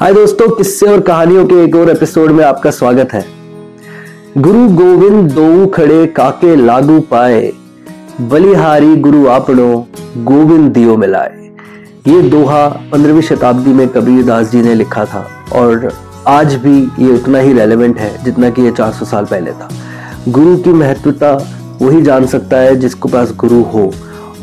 हाय दोस्तों, किस्से और कहानियों के एक और एपिसोड में आपका स्वागत है। गुरु गोविंद दो खड़े काके लागू पाए, बलिहारी गुरु आपनो गोविंद दियो मिलाए ये दोहा पंद्रहवीं शताब्दी में कबीर दास जी ने लिखा था और आज भी ये उतना ही रेलेवेंट है जितना कि ये 400 साल पहले था। गुरु की महत्वता वही जान सकता है जिसको पास गुरु हो।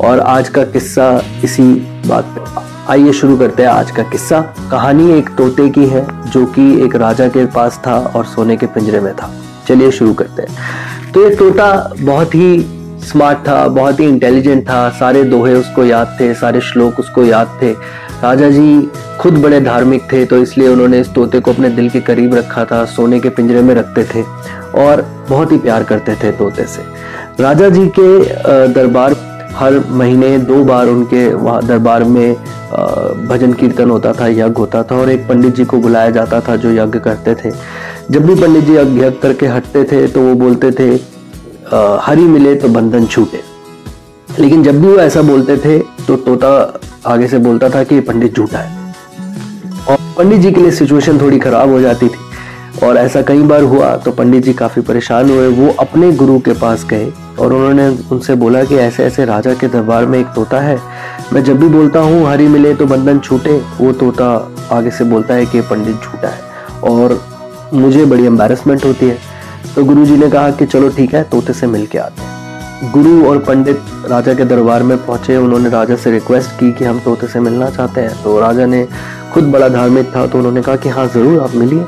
और आज का किस्सा इसी बात पे आइए शुरू करते हैं आज का किस्सा। कहानी एक तोते की है, जो कि एक राजा के पास था और सोने के पिंजरे में था। चलिए शुरू करते हैं। तो ये तोता बहुत ही स्मार्ट था, बहुत ही इंटेलिजेंट था। सारे दोहे उसको याद थे, सारे श्लोक उसको याद थे। राजा जी खुद बड़े धार्मिक थे तो इसलिए उन्होंने इस तोते को अपने दिल के करीब रखा था, सोने के पिंजरे में रखते थे और बहुत ही प्यार करते थे तोते से। राजा जी के दरबार हर महीने दो बार उनके वहाँ दरबार में भजन कीर्तन होता था, यज्ञ होता था और एक पंडित जी को बुलाया जाता था जो यज्ञ करते थे। जब भी पंडित जी यज्ञ करके हटते थे तो वो बोलते थे हरी मिले तो बंधन छूटे। लेकिन जब भी वो ऐसा बोलते थे तो तोता आगे से बोलता था कि पंडित झूठा है। और पंडित जी के लिए सिचुएशन थोड़ी खराब हो जाती थी। और ऐसा कई बार हुआ तो पंडित जी काफ़ी परेशान हुए। वो अपने गुरु के पास गए और उन्होंने उनसे बोला कि ऐसे ऐसे राजा के दरबार में एक तोता है। मैं जब भी बोलता हूँ, हरी मिले तो बंधन छूटे। वो तोता आगे से बोलता है कि पंडित झूठा है और मुझे बड़ी एम्बेरसमेंट होती है। तो गुरु जी ने कहा कि चलो ठीक है, तोते से मिल के आते हैं। गुरु और पंडित राजा के दरबार में पहुँचे। उन्होंने राजा से रिक्वेस्ट की कि हम तोते से मिलना चाहते हैं। तो राजा ने खुद बड़ा धार्मिक था तो उन्होंने कहा कि हाँ ज़रूर आप मिलिए।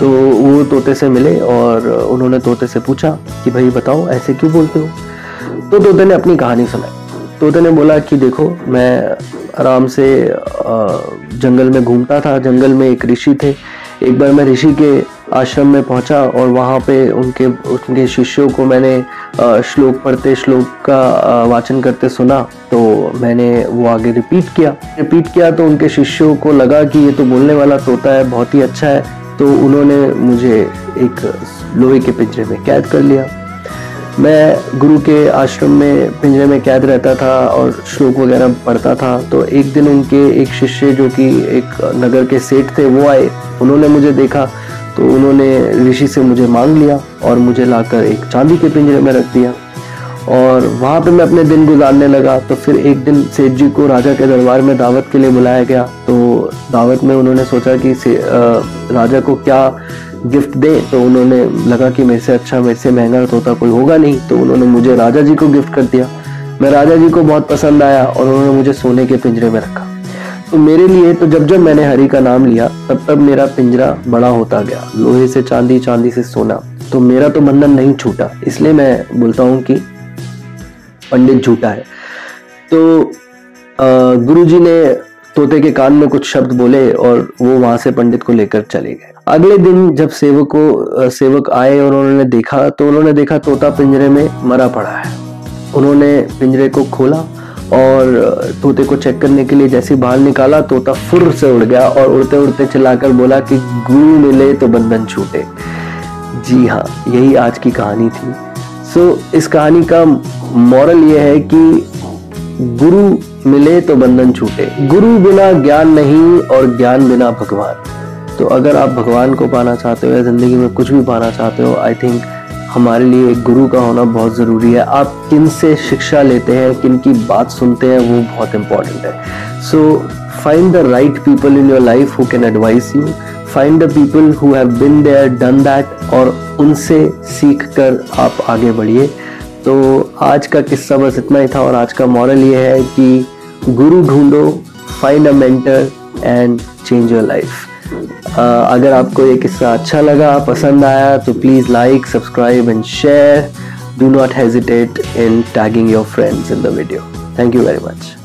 तो वो तोते से मिले और उन्होंने तोते से पूछा कि भाई बताओ, ऐसे क्यों बोलते हो? तो तोते ने अपनी कहानी सुनाई। तोते ने बोला कि देखो, मैं आराम से जंगल में घूमता था, जंगल में एक ऋषि थे। एक बार मैं ऋषि के आश्रम में पहुँचा और वहाँ पे उनके उनके शिष्यों को मैंने श्लोक पढ़ते, श्लोक का वाचन करते सुना तो मैंने वो आगे रिपीट किया। रिपीट किया तो उनके शिष्यों को लगा कि ये तो बोलने वाला तोता है, बहुत ही अच्छा है। तो उन्होंने मुझे एक लोहे के पिंजरे में कैद कर लिया। मैं गुरु के आश्रम में पिंजरे में कैद रहता था और श्लोक वगैरह पढ़ता था। तो एक दिन उनके एक शिष्य जो कि एक नगर के सेठ थे, वो आए। उन्होंने मुझे देखा तो उन्होंने ऋषि से मुझे मांग लिया और मुझे लाकर एक चांदी के पिंजरे में रख दिया। और वहाँ पे मैं अपने दिन गुजारने लगा तो फिर एक दिन सेठ जी को राजा के दरबार में दावत के लिए बुलाया गया। तो दावत में उन्होंने सोचा कि से राजा को क्या गिफ्ट दे? तो उन्होंने लगा कि मेरे से अच्छा मेरे से महँगा तोता कोई होगा नहीं। तो उन्होंने मुझे राजा जी को गिफ्ट कर दिया। मैं राजा जी को बहुत पसंद आया और उन्होंने मुझे सोने के पिंजरे में रखा। तो मेरे लिए तो जब जब मैंने हरि का नाम लिया, तब तब मेरा पिंजरा बड़ा होता गया, लोहे से चांदी चांदी से सोना। तो मेरा तो बंधन नहीं छूटा, इसलिए मैं बोलता हूँ कि पंडित झूठा है। तो गुरु जी ने तोते के कान में कुछ शब्द बोले और वो वहाँ से पंडित को लेकर चले गए। अगले दिन जब सेवक को सेवक आए और उन्होंने देखा तो उन्होंने देखा तोता पिंजरे में मरा पड़ा है। उन्होंने पिंजरे को खोला और तोते को चेक करने के लिए जैसे बाहर निकाला, तोता फुर से उड़ गया और उड़ते उड़ते चिल्लाकर बोला कि, गुरु मिले तो बंधन छूटे। जी हाँ यही आज की कहानी थी। सो so, इस कहानी का मॉरल ये है कि गुरु मिले तो बंधन छूटे। गुरु बिना ज्ञान नहीं और ज्ञान बिना भगवान। तो अगर आप भगवान को पाना चाहते हो या ज़िंदगी में कुछ भी पाना चाहते हो आई थिंक हमारे लिए एक गुरु का होना बहुत ज़रूरी है। आप किन से शिक्षा लेते हैं किन की बात सुनते हैं वो बहुत इंपॉर्टेंट है। So find the right people in your life who can advise you find the people who have been there done that और उनसे सीख कर आप आगे बढ़िए। तो आज का किस्सा बस इतना ही था और आज का मॉरल ये है कि गुरु ढूंढो find a mentor and change your life अगर आपको ये किस्सा अच्छा लगा, पसंद आया तो please like subscribe and share do not hesitate in tagging your friends in the video thank you very much